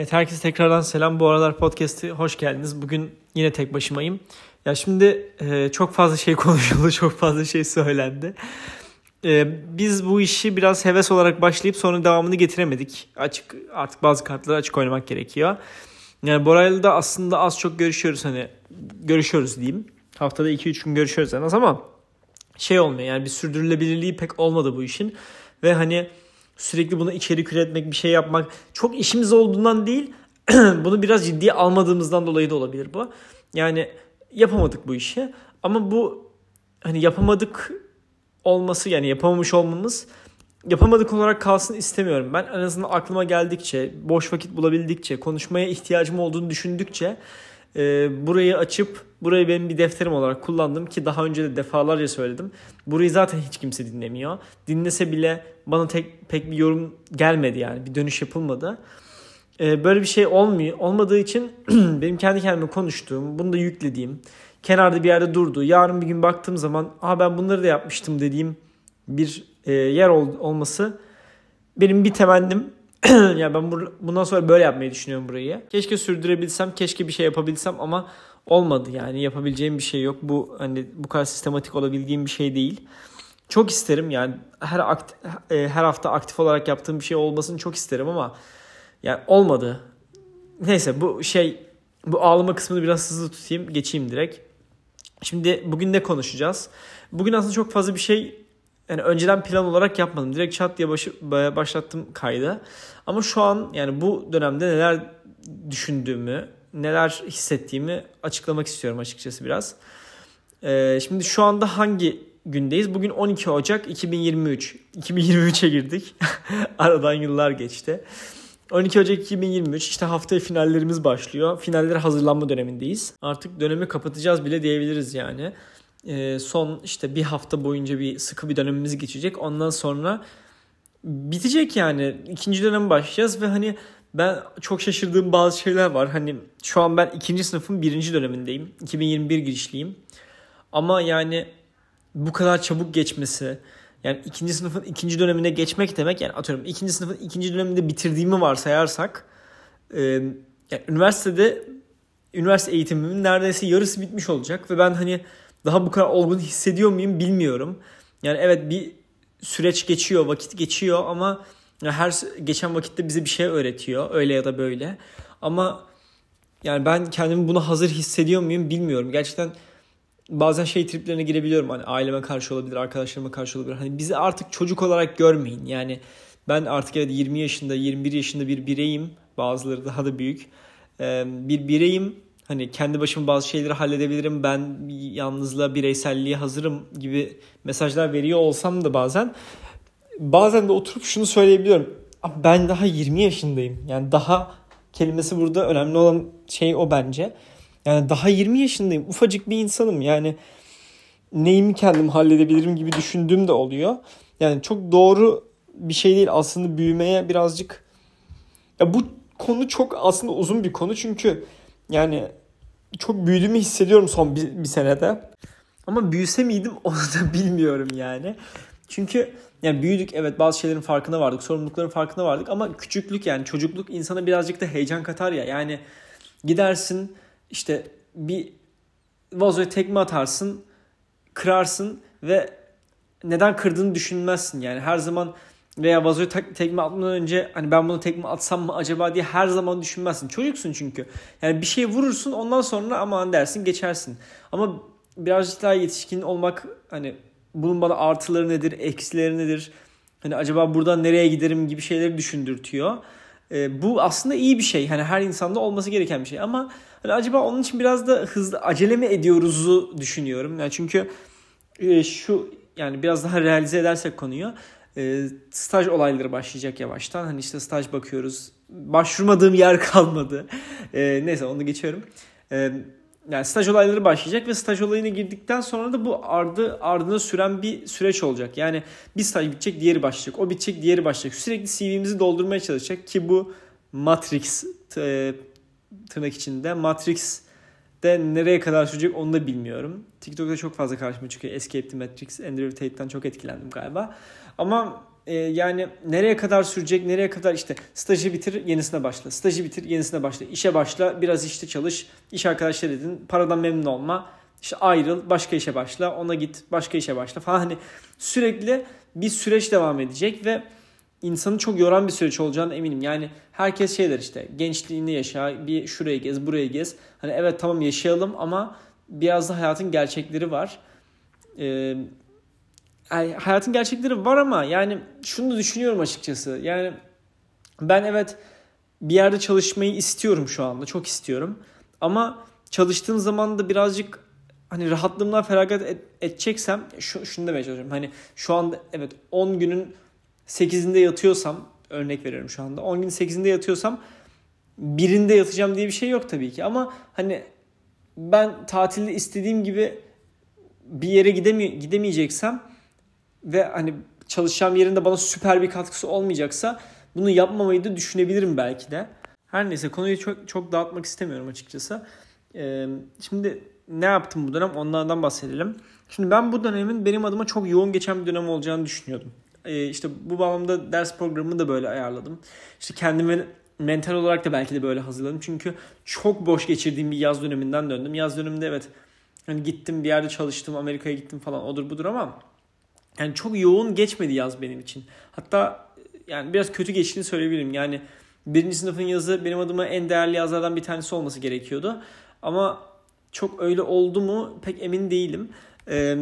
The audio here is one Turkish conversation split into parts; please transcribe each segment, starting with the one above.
Evet herkese tekrardan selam. Bu aralar podcast'i hoş geldiniz. Bugün yine tek başımayım. Ya şimdi e, çok fazla şey konuşuldu, çok fazla şey söylendi. E, biz bu işi biraz heves olarak başlayıp sonra devamını getiremedik. Açık artık bazı kartları açık oynamak gerekiyor. Yani Bora'yla da aslında az çok görüşüyoruz hani görüşüyoruz diyeyim. Haftada 2-3 gün görüşüyoruz en az ama şey olmuyor yani bir sürdürülebilirliği pek olmadı bu işin. Ve hani sürekli bunu içerik üretmek, bir şey yapmak çok işimiz olduğundan değil, bunu biraz ciddiye almadığımızdan dolayı da olabilir bu. Yani yapamadık bu işi ama bu hani yapamadık olması yani yapamamış olmamız yapamadık olarak kalsın istemiyorum. Ben en azından aklıma geldikçe, boş vakit bulabildikçe, konuşmaya ihtiyacım olduğunu düşündükçe e, burayı açıp burayı benim bir defterim olarak kullandım ki daha önce de defalarca söyledim. Burayı zaten hiç kimse dinlemiyor. Dinlese bile bana tek pek bir yorum gelmedi yani bir dönüş yapılmadı. E, böyle bir şey olmuyor. Olmadığı için benim kendi kendime konuştuğum, bunu da yüklediğim, kenarda bir yerde durduğu, yarın bir gün baktığım zaman "Aa ben bunları da yapmıştım." dediğim bir e, yer ol, olması benim bir temennim yani ben bundan sonra böyle yapmayı düşünüyorum burayı. Keşke sürdürebilsem, keşke bir şey yapabilsem ama olmadı yani yapabileceğim bir şey yok. Bu hani bu kadar sistematik olabildiğim bir şey değil. Çok isterim yani her aktif, e, her hafta aktif olarak yaptığım bir şey olmasını çok isterim ama yani olmadı. Neyse bu şey bu ağlama kısmını biraz hızlı tutayım, geçeyim direkt. Şimdi bugün ne konuşacağız? Bugün aslında çok fazla bir şey yani önceden plan olarak yapmadım. Direkt chat diye başı, başlattım kaydı. Ama şu an yani bu dönemde neler düşündüğümü, neler hissettiğimi açıklamak istiyorum açıkçası biraz. Ee, şimdi şu anda hangi gündeyiz? Bugün 12 Ocak 2023. 2023'e girdik. Aradan yıllar geçti. 12 Ocak 2023 işte haftaya finallerimiz başlıyor. Finallere hazırlanma dönemindeyiz. Artık dönemi kapatacağız bile diyebiliriz yani son işte bir hafta boyunca bir sıkı bir dönemimiz geçecek. Ondan sonra bitecek yani. ikinci dönem başlayacağız ve hani ben çok şaşırdığım bazı şeyler var. Hani şu an ben ikinci sınıfın birinci dönemindeyim. 2021 girişliyim. Ama yani bu kadar çabuk geçmesi, yani ikinci sınıfın ikinci dönemine geçmek demek yani atıyorum ikinci sınıfın ikinci döneminde bitirdiğimi varsayarsak e, yani üniversitede üniversite eğitimimin neredeyse yarısı bitmiş olacak ve ben hani daha bu kadar olgun hissediyor muyum bilmiyorum. Yani evet bir süreç geçiyor, vakit geçiyor ama her geçen vakitte bize bir şey öğretiyor öyle ya da böyle. Ama yani ben kendimi buna hazır hissediyor muyum bilmiyorum. Gerçekten bazen şey triplerine girebiliyorum. Hani aileme karşı olabilir, arkadaşlarıma karşı olabilir. Hani bizi artık çocuk olarak görmeyin. Yani ben artık evet 20 yaşında, 21 yaşında bir bireyim. Bazıları daha da büyük. Bir bireyim hani kendi başıma bazı şeyleri halledebilirim ben yalnızlığa bireyselliğe hazırım gibi mesajlar veriyor olsam da bazen bazen de oturup şunu söyleyebiliyorum. Ben daha 20 yaşındayım. Yani daha kelimesi burada önemli olan şey o bence. Yani daha 20 yaşındayım. Ufacık bir insanım. Yani neyimi kendim halledebilirim gibi düşündüğüm de oluyor. Yani çok doğru bir şey değil. Aslında büyümeye birazcık ya bu konu çok aslında uzun bir konu. Çünkü yani çok büyüdüğümü hissediyorum son bir, bir senede. Ama büyüse miydim onu da bilmiyorum yani. Çünkü yani büyüdük evet bazı şeylerin farkına vardık. Sorumlulukların farkına vardık ama küçüklük yani çocukluk insana birazcık da heyecan katar ya. Yani gidersin işte bir vazoya tekme atarsın, kırarsın ve neden kırdığını düşünmezsin. Yani her zaman veya vazoyu tekme atmadan önce hani ben bunu tekme atsam mı acaba diye her zaman düşünmezsin. Çocuksun çünkü. Yani bir şey vurursun ondan sonra aman dersin geçersin. Ama birazcık daha yetişkin olmak hani bunun bana artıları nedir, eksileri nedir? Hani acaba buradan nereye giderim gibi şeyleri düşündürtüyor. E, bu aslında iyi bir şey. Hani her insanda olması gereken bir şey ama hani acaba onun için biraz da hızlı acele mi ediyoruzu düşünüyorum. Yani çünkü e, şu yani biraz daha realize edersek konuyu e, staj olayları başlayacak yavaştan. Hani işte staj bakıyoruz. Başvurmadığım yer kalmadı. E, neyse onu geçiyorum. E, yani staj olayları başlayacak ve staj olayına girdikten sonra da bu ardı ardına süren bir süreç olacak. Yani bir staj bitecek, diğeri başlayacak. O bitecek, diğeri başlayacak. Sürekli CV'mizi doldurmaya çalışacak ki bu Matrix e, tırnak içinde Matrix de nereye kadar sürecek onu da bilmiyorum. TikTok'ta çok fazla karşıma çıkıyor. Escape the Matrix, Andrew Tate'den çok etkilendim galiba. Ama e, yani nereye kadar sürecek, nereye kadar işte stajı bitir, yenisine başla. Stajı bitir, yenisine başla. İşe başla, biraz işte çalış, iş arkadaşları edin, paradan memnun olma. İşte ayrıl, başka işe başla, ona git, başka işe başla falan. Hani sürekli bir süreç devam edecek ve insanı çok yoran bir süreç olacağını eminim. Yani herkes şeyler işte gençliğini yaşa, bir şuraya gez, buraya gez. Hani evet tamam yaşayalım ama biraz da hayatın gerçekleri var. Ee, hayatın gerçekleri var ama yani şunu da düşünüyorum açıkçası. Yani ben evet bir yerde çalışmayı istiyorum şu anda. Çok istiyorum. Ama çalıştığım zaman da birazcık hani rahatlığımdan feragat et, edeceksem şu, şunu demeye çalışıyorum. Hani şu anda evet 10 günün 8'inde yatıyorsam örnek veriyorum şu anda. 10 gün 8'inde yatıyorsam birinde yatacağım diye bir şey yok tabii ki. Ama hani ben tatilde istediğim gibi bir yere gidemi gidemeyeceksem ve hani çalışacağım yerinde bana süper bir katkısı olmayacaksa bunu yapmamayı da düşünebilirim belki de. Her neyse konuyu çok çok dağıtmak istemiyorum açıkçası. Ee, şimdi ne yaptım bu dönem onlardan bahsedelim. Şimdi ben bu dönemin benim adıma çok yoğun geçen bir dönem olacağını düşünüyordum. Ee, işte bu bağlamda ders programımı da böyle ayarladım. İşte kendimi mental olarak da belki de böyle hazırladım. Çünkü çok boş geçirdiğim bir yaz döneminden döndüm. Yaz döneminde evet hani gittim bir yerde çalıştım Amerika'ya gittim falan odur budur ama yani çok yoğun geçmedi yaz benim için. Hatta yani biraz kötü geçtiğini söyleyebilirim. Yani birinci sınıfın yazı benim adıma en değerli yazlardan bir tanesi olması gerekiyordu. Ama çok öyle oldu mu pek emin değilim. Ee,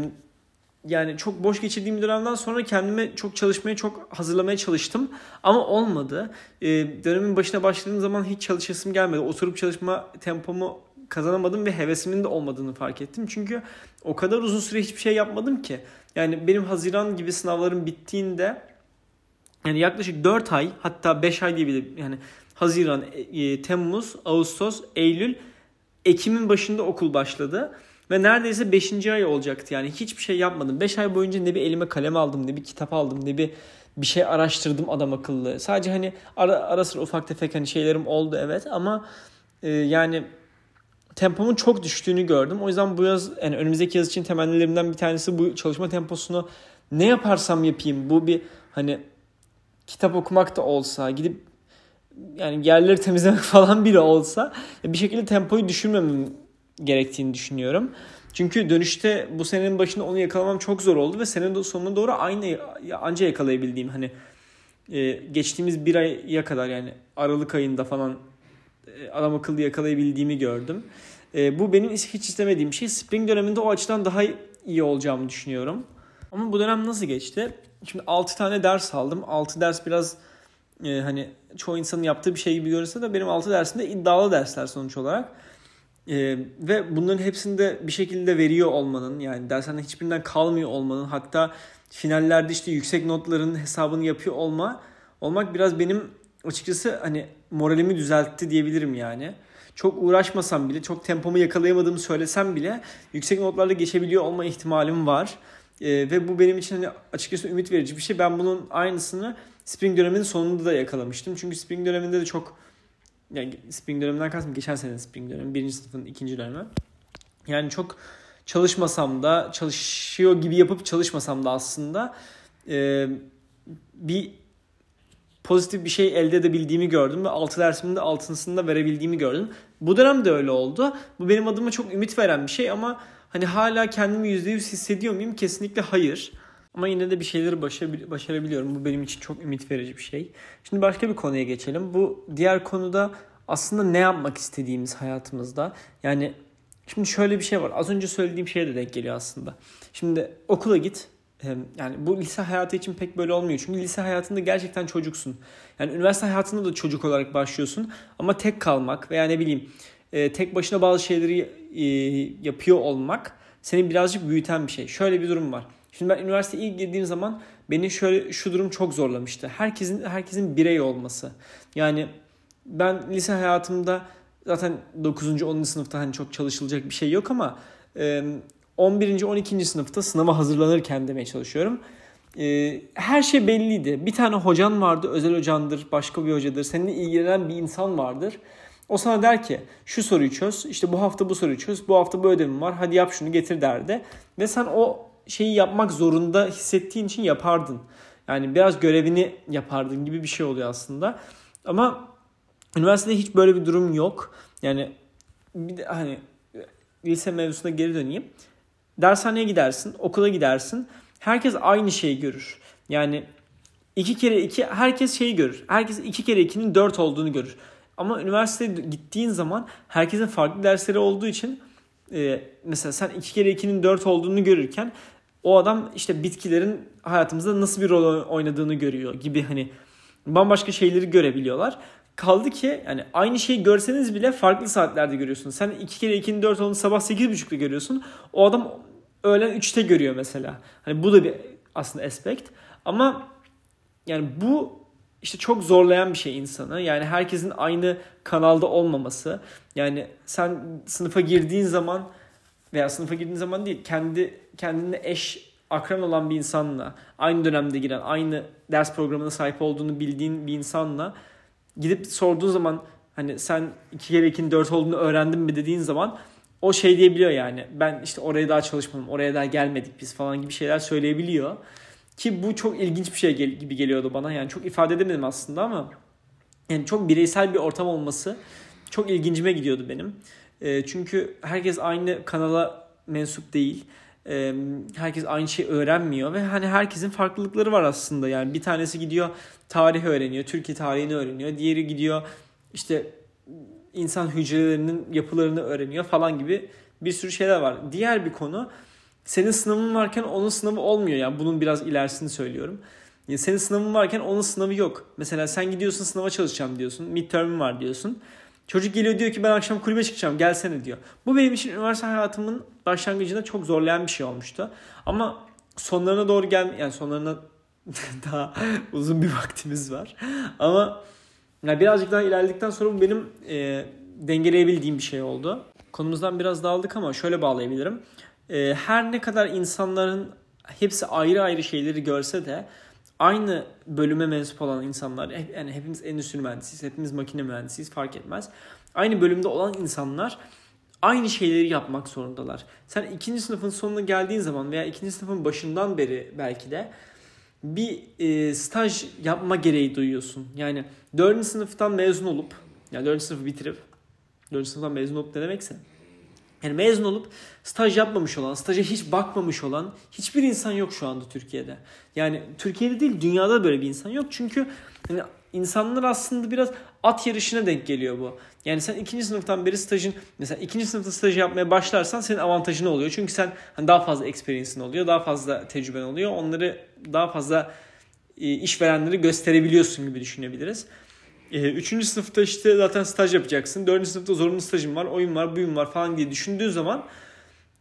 yani çok boş geçirdiğim dönemden sonra kendime çok çalışmaya çok hazırlamaya çalıştım ama olmadı. Ee, dönemin başına başladığım zaman hiç çalışasım gelmedi. Oturup çalışma tempomu kazanamadım ve hevesimin de olmadığını fark ettim. Çünkü o kadar uzun süre hiçbir şey yapmadım ki. Yani benim Haziran gibi sınavlarım bittiğinde yani yaklaşık 4 ay hatta 5 ay diyebilirim. Yani Haziran, e, Temmuz, Ağustos, Eylül, Ekim'in başında okul başladı. Ve neredeyse 5. ay olacaktı yani hiçbir şey yapmadım. 5 ay boyunca ne bir elime kalem aldım ne bir kitap aldım ne bir bir şey araştırdım adam akıllı. Sadece hani ara, ara sıra ufak tefek hani şeylerim oldu evet ama e, yani tempomun çok düştüğünü gördüm. O yüzden bu yaz yani önümüzdeki yaz için temennilerimden bir tanesi bu çalışma temposunu ne yaparsam yapayım bu bir hani kitap okumak da olsa gidip yani yerleri temizlemek falan bile olsa bir şekilde tempoyu düşürmemem gerektiğini düşünüyorum. Çünkü dönüşte bu senenin başında onu yakalamam çok zor oldu ve senenin sonuna doğru aynı anca yakalayabildiğim hani e, geçtiğimiz bir aya kadar yani Aralık ayında falan adam akıllı yakalayabildiğimi gördüm. E, bu benim hiç istemediğim şey. Spring döneminde o açıdan daha iyi olacağımı düşünüyorum. Ama bu dönem nasıl geçti? Şimdi 6 tane ders aldım. 6 ders biraz e, hani çoğu insanın yaptığı bir şey gibi görünse de benim 6 dersimde iddialı dersler sonuç olarak. E, ve bunların hepsinde bir şekilde veriyor olmanın yani derslerden hiçbirinden kalmıyor olmanın hatta finallerde işte yüksek notların hesabını yapıyor olma olmak biraz benim açıkçası hani moralimi düzeltti diyebilirim yani. Çok uğraşmasam bile, çok tempomu yakalayamadığımı söylesem bile yüksek notlarla geçebiliyor olma ihtimalim var. E, ve bu benim için hani açıkçası ümit verici bir şey. Ben bunun aynısını Spring döneminin sonunda da yakalamıştım. Çünkü Spring döneminde de çok yani Spring döneminden kastım geçen sene Spring dönemi. Birinci sınıfın ikinci dönemi. Yani çok çalışmasam da çalışıyor gibi yapıp çalışmasam da aslında e, bir pozitif bir şey elde edebildiğimi gördüm ve 6 dersimin de altısını da verebildiğimi gördüm. Bu dönem de öyle oldu. Bu benim adıma çok ümit veren bir şey ama hani hala kendimi %100 hissediyor muyum? Kesinlikle hayır. Ama yine de bir şeyleri başarabiliyorum. Bu benim için çok ümit verici bir şey. Şimdi başka bir konuya geçelim. Bu diğer konuda aslında ne yapmak istediğimiz hayatımızda. Yani şimdi şöyle bir şey var. Az önce söylediğim şeye de denk geliyor aslında. Şimdi okula git yani bu lise hayatı için pek böyle olmuyor. Çünkü lise hayatında gerçekten çocuksun. Yani üniversite hayatında da çocuk olarak başlıyorsun. Ama tek kalmak veya ne bileyim e, tek başına bazı şeyleri e, yapıyor olmak seni birazcık büyüten bir şey. Şöyle bir durum var. Şimdi ben üniversiteye ilk girdiğim zaman beni şöyle şu durum çok zorlamıştı. Herkesin herkesin birey olması. Yani ben lise hayatımda zaten 9. 10. sınıfta hani çok çalışılacak bir şey yok ama 11. 12. sınıfta sınava hazırlanırken demeye çalışıyorum. Ee, her şey belliydi. Bir tane hocan vardı, özel hocandır, başka bir hocadır. Seninle ilgilenen bir insan vardır. O sana der ki şu soruyu çöz, işte bu hafta bu soruyu çöz, bu hafta bu ödevim var, hadi yap şunu getir derdi. Ve sen o şeyi yapmak zorunda hissettiğin için yapardın. Yani biraz görevini yapardın gibi bir şey oluyor aslında. Ama üniversitede hiç böyle bir durum yok. Yani bir de hani lise mevzusuna geri döneyim. Dershaneye gidersin, okula gidersin. Herkes aynı şeyi görür. Yani iki kere iki herkes şeyi görür. Herkes iki kere ikinin dört olduğunu görür. Ama üniversiteye gittiğin zaman herkesin farklı dersleri olduğu için e, mesela sen iki kere ikinin dört olduğunu görürken o adam işte bitkilerin hayatımızda nasıl bir rol oynadığını görüyor gibi hani bambaşka şeyleri görebiliyorlar. Kaldı ki yani aynı şeyi görseniz bile farklı saatlerde görüyorsunuz. Sen 2 kere 2'nin 4 olduğunu sabah 8.30'da görüyorsun. O adam öğlen 3'te görüyor mesela. Hani bu da bir aslında aspekt. Ama yani bu işte çok zorlayan bir şey insanı. Yani herkesin aynı kanalda olmaması. Yani sen sınıfa girdiğin zaman veya sınıfa girdiğin zaman değil kendi kendine eş akran olan bir insanla aynı dönemde giren aynı ders programına sahip olduğunu bildiğin bir insanla gidip sorduğun zaman hani sen iki kere ikinin dört olduğunu öğrendin mi dediğin zaman o şey diyebiliyor yani. Ben işte oraya daha çalışmadım, oraya daha gelmedik biz falan gibi şeyler söyleyebiliyor. Ki bu çok ilginç bir şey gibi geliyordu bana. Yani çok ifade edemedim aslında ama yani çok bireysel bir ortam olması çok ilgincime gidiyordu benim. E, çünkü herkes aynı kanala mensup değil. E, herkes aynı şeyi öğrenmiyor ve hani herkesin farklılıkları var aslında. Yani bir tanesi gidiyor tarih öğreniyor, Türkiye tarihini öğreniyor. Diğeri gidiyor işte insan hücrelerinin yapılarını öğreniyor falan gibi bir sürü şeyler var. Diğer bir konu senin sınavın varken onun sınavı olmuyor. Yani bunun biraz ilerisini söylüyorum. Yani senin sınavın varken onun sınavı yok. Mesela sen gidiyorsun sınava çalışacağım diyorsun. Midterm'im var diyorsun. Çocuk geliyor diyor ki ben akşam kulübe çıkacağım gelsene diyor. Bu benim için üniversite hayatımın başlangıcında çok zorlayan bir şey olmuştu. Ama sonlarına doğru gel yani sonlarına daha uzun bir vaktimiz var. Ama yani birazcık daha ilerledikten sonra bu benim e, dengeleyebildiğim bir şey oldu. Konumuzdan biraz dağıldık ama şöyle bağlayabilirim. E, her ne kadar insanların hepsi ayrı ayrı şeyleri görse de aynı bölüme mensup olan insanlar yani hepimiz endüstri mühendisiyiz, hepimiz makine mühendisiyiz fark etmez. Aynı bölümde olan insanlar aynı şeyleri yapmak zorundalar. Sen ikinci sınıfın sonuna geldiğin zaman veya ikinci sınıfın başından beri belki de bir e, staj yapma gereği duyuyorsun. Yani dördüncü sınıftan mezun olup yani dördüncü sınıfı bitirip dördüncü sınıftan mezun olup ne demekse yani mezun olup staj yapmamış olan, staja hiç bakmamış olan hiçbir insan yok şu anda Türkiye'de. Yani Türkiye'de değil dünyada böyle bir insan yok. Çünkü yani insanlar aslında biraz at yarışına denk geliyor bu. Yani sen ikinci sınıftan beri stajın mesela ikinci sınıfta staj yapmaya başlarsan senin avantajın oluyor. Çünkü sen hani daha fazla experience'in oluyor, daha fazla tecrüben oluyor. Onları daha fazla e, işverenleri gösterebiliyorsun gibi düşünebiliriz. E, üçüncü sınıfta işte zaten staj yapacaksın. Dördüncü sınıfta zorunlu stajın var, oyun var, buyum var falan diye düşündüğün zaman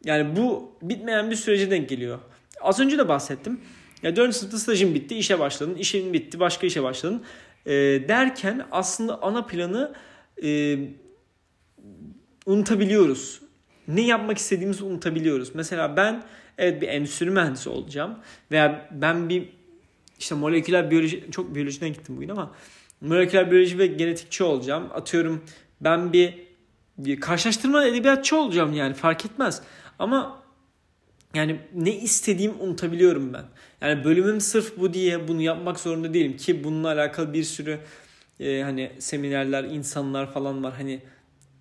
yani bu bitmeyen bir sürece denk geliyor. Az önce de bahsettim. Ya dördüncü sınıfta stajın bitti, işe başladın, işin bitti, başka işe başladın. E, derken aslında ana planı e, unutabiliyoruz. Ne yapmak istediğimizi unutabiliyoruz. Mesela ben evet bir endüstri mühendisi olacağım veya ben bir işte moleküler biyoloji çok biyolojiden gittim bugün ama moleküler biyoloji ve genetikçi olacağım. Atıyorum ben bir, bir karşılaştırma edebiyatçı olacağım yani fark etmez. Ama yani ne istediğim unutabiliyorum ben. Yani bölümüm sırf bu diye bunu yapmak zorunda değilim ki bununla alakalı bir sürü e, hani seminerler, insanlar falan var. Hani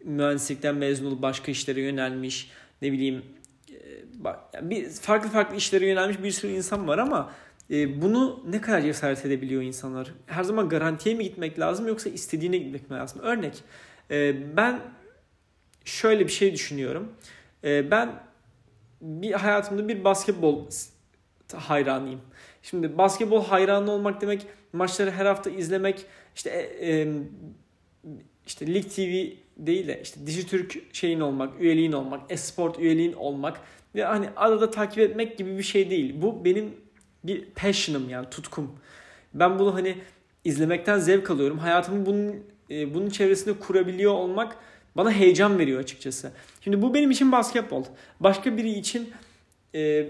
mühendislikten mezun olup başka işlere yönelmiş, ne bileyim e, bir farklı farklı işlere yönelmiş bir sürü insan var ama e, bunu ne kadar cesaret edebiliyor insanlar? Her zaman garantiye mi gitmek lazım yoksa istediğine gitmek mi lazım? Örnek e, ben şöyle bir şey düşünüyorum. E, ben bir hayatımda bir basketbol hayranıyım. Şimdi basketbol hayranı olmak demek maçları her hafta izlemek işte e, işte Lig TV değil de işte Dijitürk şeyin olmak, üyeliğin olmak, esport üyeliğin olmak ve hani arada takip etmek gibi bir şey değil. Bu benim bir passion'ım yani tutkum. Ben bunu hani izlemekten zevk alıyorum. Hayatımı bunun e, bunun çevresinde kurabiliyor olmak bana heyecan veriyor açıkçası. Şimdi bu benim için basketbol. Başka biri için e,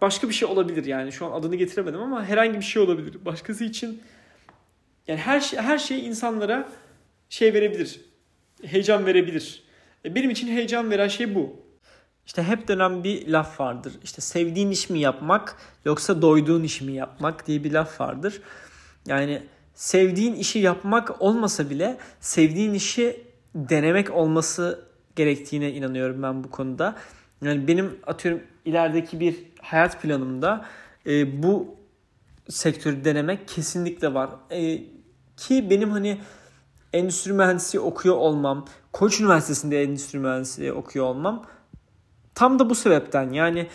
başka bir şey olabilir yani. Şu an adını getiremedim ama herhangi bir şey olabilir. Başkası için yani her şey, her şey insanlara şey verebilir. Heyecan verebilir. E, benim için heyecan veren şey bu. İşte hep dönen bir laf vardır. İşte sevdiğin iş mi yapmak yoksa doyduğun iş mi yapmak diye bir laf vardır. Yani sevdiğin işi yapmak olmasa bile sevdiğin işi denemek olması gerektiğine inanıyorum ben bu konuda. Yani benim atıyorum ilerideki bir hayat planımda e, bu sektörü denemek kesinlikle var. E, ki benim hani endüstri mühendisliği okuyor olmam, Koç Üniversitesi'nde endüstri mühendisliği okuyor olmam tam da bu sebepten. Yani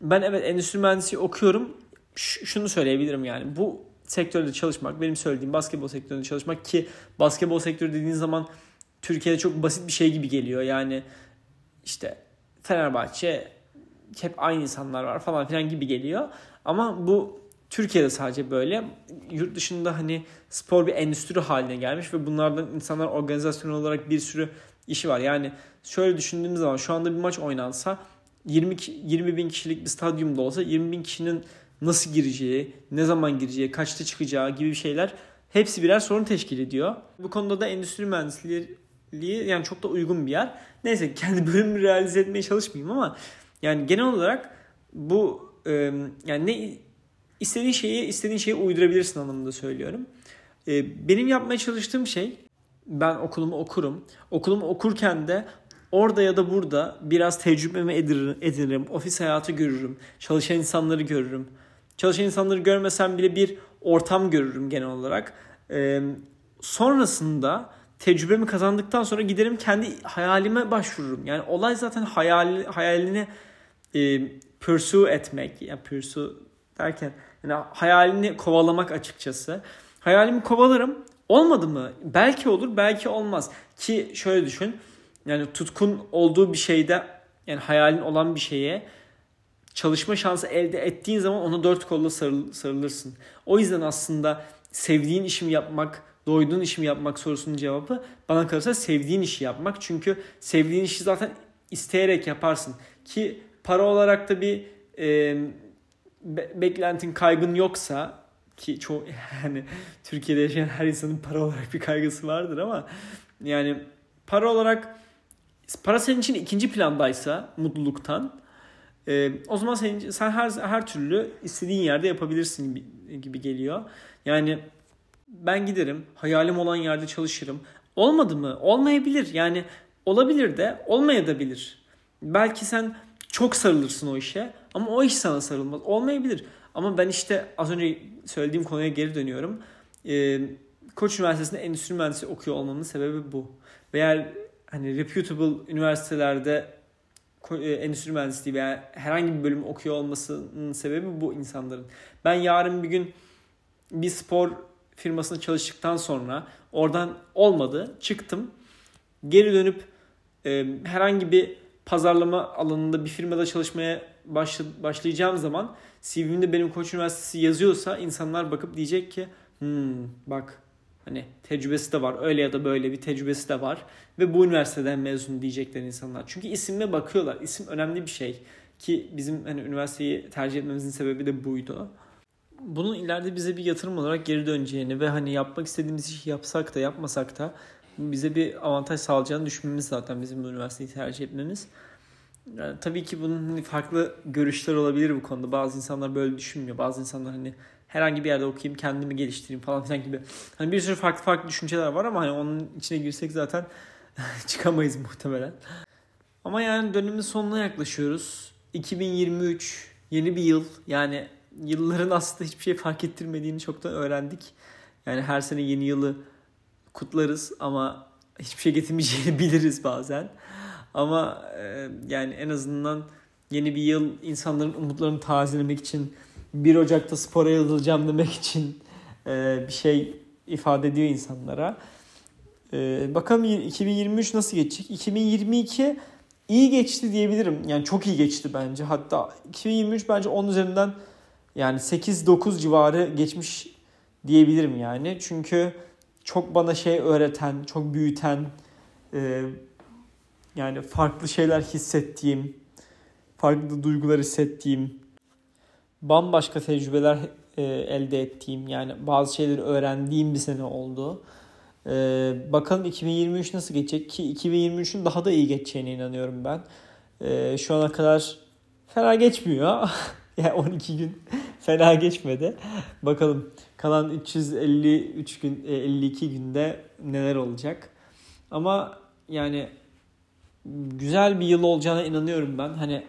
ben evet endüstri mühendisliği okuyorum. Ş- şunu söyleyebilirim yani bu sektörde çalışmak, benim söylediğim basketbol sektöründe çalışmak ki basketbol sektörü dediğin zaman Türkiye'de çok basit bir şey gibi geliyor. Yani işte Fenerbahçe hep aynı insanlar var falan filan gibi geliyor. Ama bu Türkiye'de sadece böyle. Yurt dışında hani spor bir endüstri haline gelmiş ve bunlardan insanlar organizasyon olarak bir sürü işi var. Yani şöyle düşündüğümüz zaman şu anda bir maç oynansa 20, 20 bin kişilik bir stadyumda olsa 20 bin kişinin nasıl gireceği, ne zaman gireceği, kaçta çıkacağı gibi şeyler hepsi birer sorun teşkil ediyor. Bu konuda da endüstri mühendisliği yani çok da uygun bir yer. Neyse kendi bölümümü realize etmeye çalışmayayım ama yani genel olarak bu yani ne istediğin şeyi istediğin şeyi uydurabilirsin anlamında söylüyorum. Benim yapmaya çalıştığım şey ben okulumu okurum. Okulumu okurken de orada ya da burada biraz tecrübemi edinirim, edinirim. Ofis hayatı görürüm. Çalışan insanları görürüm. Çalışan insanları görmesem bile bir ortam görürüm genel olarak. Ee, sonrasında tecrübemi kazandıktan sonra giderim kendi hayalime başvururum. Yani olay zaten hayal, hayalini e, pursue etmek. Yani pursue derken yani hayalini kovalamak açıkçası. Hayalimi kovalarım. Olmadı mı? Belki olur, belki olmaz. Ki şöyle düşün. Yani tutkun olduğu bir şeyde yani hayalin olan bir şeye çalışma şansı elde ettiğin zaman ona dört kolla sarıl, sarılırsın. O yüzden aslında sevdiğin işimi yapmak, doyduğun işimi yapmak sorusunun cevabı bana kalırsa sevdiğin işi yapmak. Çünkü sevdiğin işi zaten isteyerek yaparsın. Ki para olarak da bir e, be, beklentin kaygın yoksa ki çoğu yani Türkiye'de yaşayan her insanın para olarak bir kaygısı vardır ama yani para olarak para senin için ikinci plandaysa mutluluktan e, o zaman senin, sen her her türlü istediğin yerde yapabilirsin gibi, gibi geliyor. Yani ben giderim, hayalim olan yerde çalışırım. Olmadı mı? Olmayabilir. Yani olabilir de olmayabilir. Belki sen çok sarılırsın o işe ama o iş sana sarılmaz. Olmayabilir. Ama ben işte az önce söylediğim konuya geri dönüyorum. Ee, Koç Üniversitesi'nde endüstri mühendisliği okuyor olmamın sebebi bu. Veya hani reputable üniversitelerde e, endüstri mühendisliği veya herhangi bir bölüm okuyor olmasının sebebi bu insanların. Ben yarın bir gün bir spor firmasında çalıştıktan sonra oradan olmadı. Çıktım. Geri dönüp e, herhangi bir pazarlama alanında bir firmada çalışmaya başla, başlayacağım zaman CV'mde benim Koç Üniversitesi yazıyorsa insanlar bakıp diyecek ki hmm, bak hani tecrübesi de var öyle ya da böyle bir tecrübesi de var ve bu üniversiteden mezun diyecekler insanlar. Çünkü isimle bakıyorlar. İsim önemli bir şey ki bizim hani üniversiteyi tercih etmemizin sebebi de buydu. Bunun ileride bize bir yatırım olarak geri döneceğini ve hani yapmak istediğimiz işi yapsak da yapmasak da bize bir avantaj sağlayacağını düşünmemiz zaten bizim bu üniversiteyi tercih etmemiz. Yani tabii ki bunun hani farklı görüşler olabilir bu konuda. Bazı insanlar böyle düşünmüyor. Bazı insanlar hani herhangi bir yerde okuyayım, kendimi geliştireyim falan filan gibi. Hani bir sürü farklı farklı düşünceler var ama hani onun içine girsek zaten çıkamayız muhtemelen. Ama yani dönemin sonuna yaklaşıyoruz. 2023 yeni bir yıl. Yani yılların aslında hiçbir şey fark ettirmediğini çoktan öğrendik. Yani her sene yeni yılı kutlarız ama hiçbir şey getirmeyeceğini biliriz bazen. Ama e, yani en azından yeni bir yıl insanların umutlarını tazelemek için 1 Ocak'ta spora yazılacağım demek için e, bir şey ifade ediyor insanlara. E, bakalım 2023 nasıl geçecek? 2022 iyi geçti diyebilirim. Yani çok iyi geçti bence. Hatta 2023 bence 10 üzerinden yani 8-9 civarı geçmiş diyebilirim yani. Çünkü çok bana şey öğreten, çok büyüten, yani farklı şeyler hissettiğim, farklı duygular hissettiğim, bambaşka tecrübeler e, elde ettiğim yani bazı şeyleri öğrendiğim bir sene oldu. E, bakalım 2023 nasıl geçecek ki 2023'ün daha da iyi geçeceğine inanıyorum ben. E, şu ana kadar fena geçmiyor. yani 12 gün fena geçmedi. Bakalım kalan 353 gün 52 günde neler olacak. Ama yani güzel bir yıl olacağına inanıyorum ben. Hani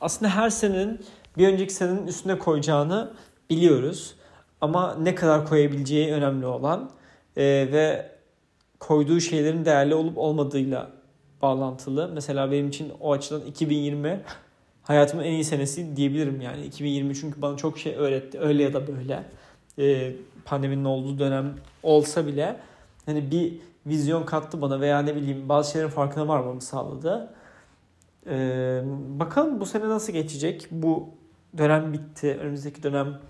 aslında her senenin bir önceki senenin üstüne koyacağını biliyoruz. Ama ne kadar koyabileceği önemli olan e, ve koyduğu şeylerin değerli olup olmadığıyla bağlantılı. Mesela benim için o açıdan 2020 hayatımın en iyi senesi diyebilirim yani. 2020 çünkü bana çok şey öğretti. Öyle ya da böyle. E, pandeminin olduğu dönem olsa bile hani bir vizyon kattı bana veya ne bileyim bazı şeylerin farkına varmamı sağladı. Ee, bakalım bu sene nasıl geçecek? Bu dönem bitti. Önümüzdeki dönem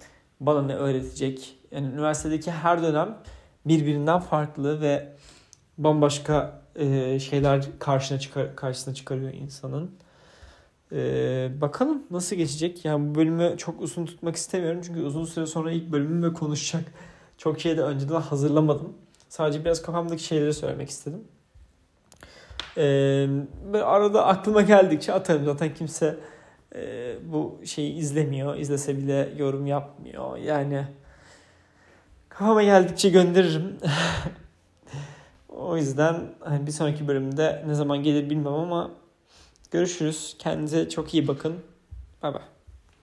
bana ne öğretecek? Yani üniversitedeki her dönem birbirinden farklı ve bambaşka e, şeyler karşına çıkar karşısına çıkarıyor insanın. Ee, bakalım nasıl geçecek? Yani bu bölümü çok uzun tutmak istemiyorum çünkü uzun süre sonra ilk bölümümle konuşacak çok şey de önceden hazırlamadım. Sadece biraz kafamdaki şeyleri söylemek istedim. Ee, arada aklıma geldikçe atarım. Zaten kimse e, bu şeyi izlemiyor. İzlese bile yorum yapmıyor. Yani kafama geldikçe gönderirim. o yüzden hani bir sonraki bölümde ne zaman gelir bilmem ama görüşürüz. Kendinize çok iyi bakın. Bay bay.